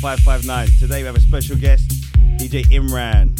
559. Today we have a special guest, DJ Imran.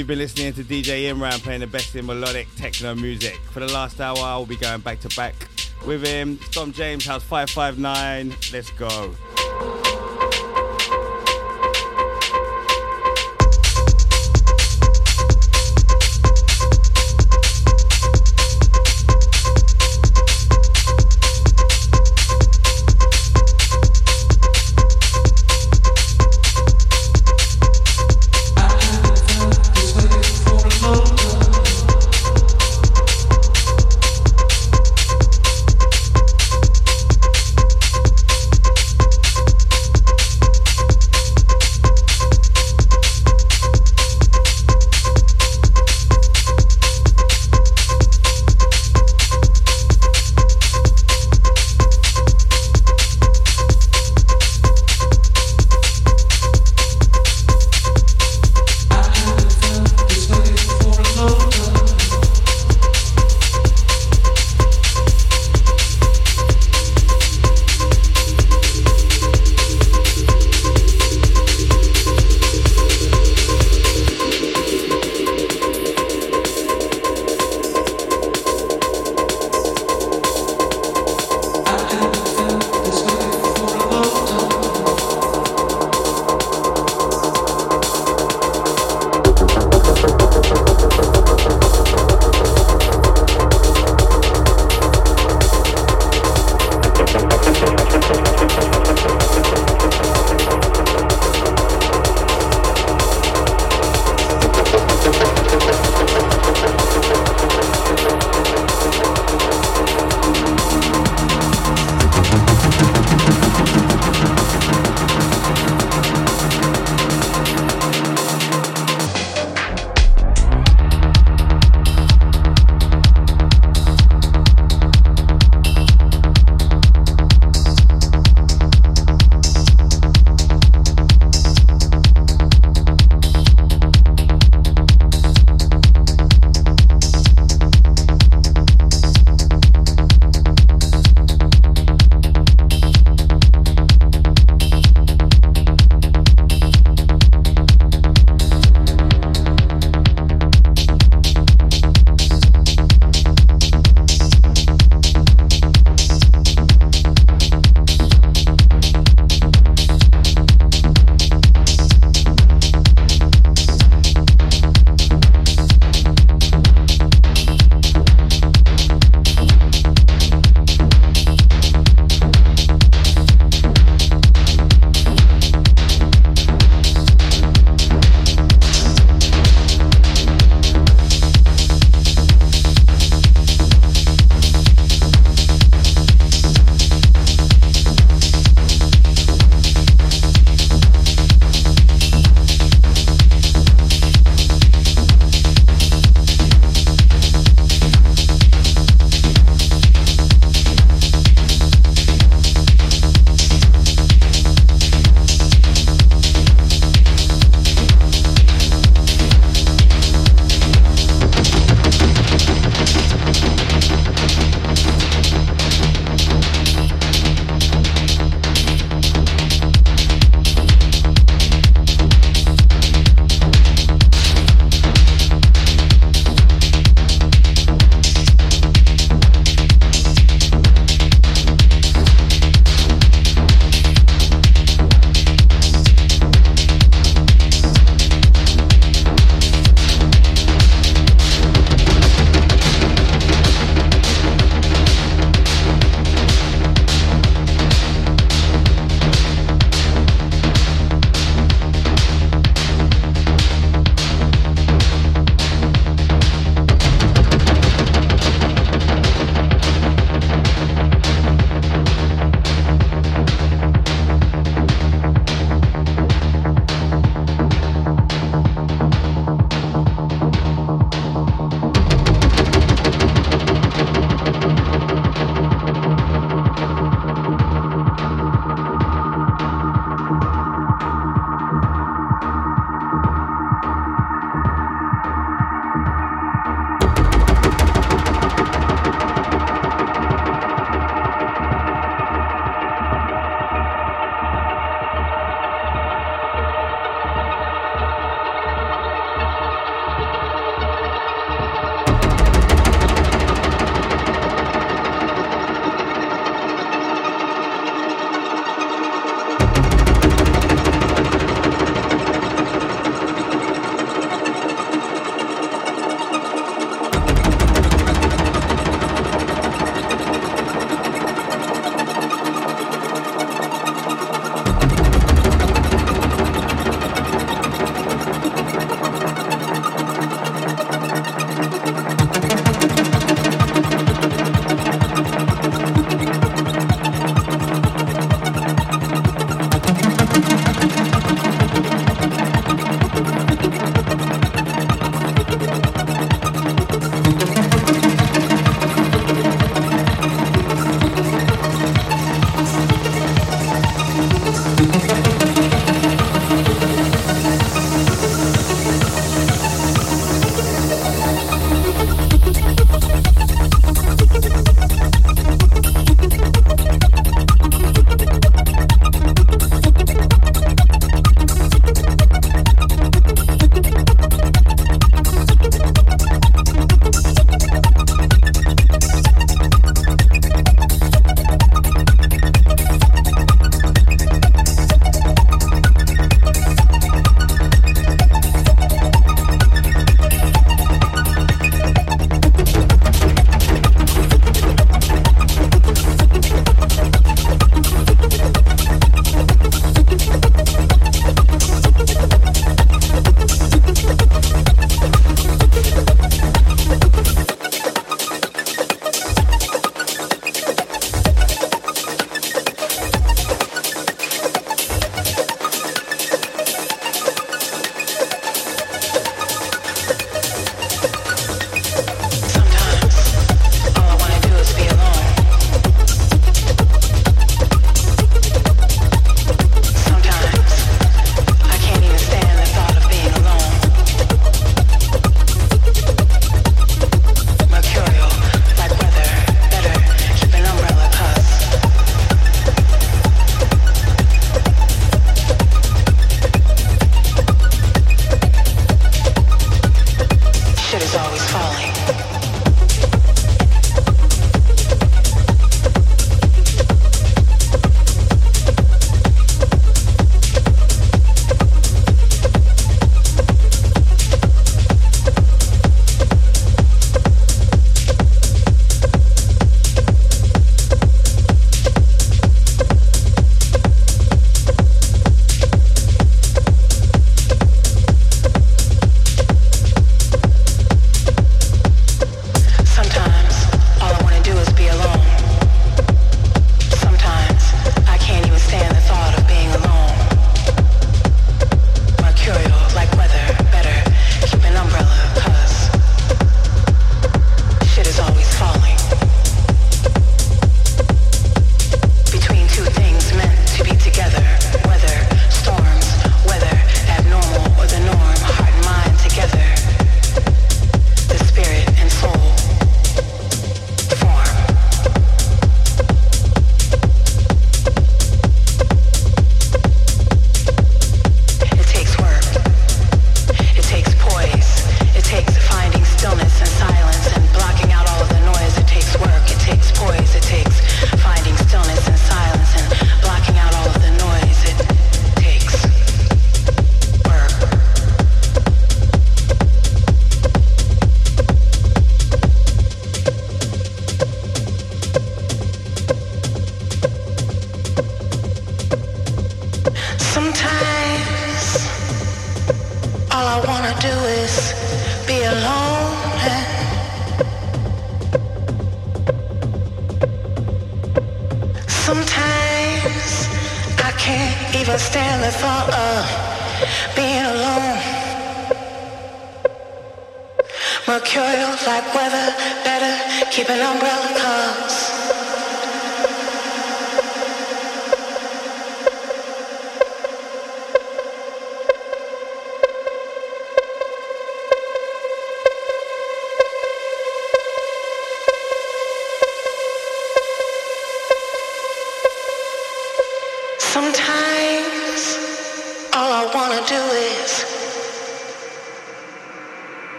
You've been listening to DJ Imran playing the best in melodic techno music. For the last hour, I will be going back to back with him. Dom James House 559. Let's go.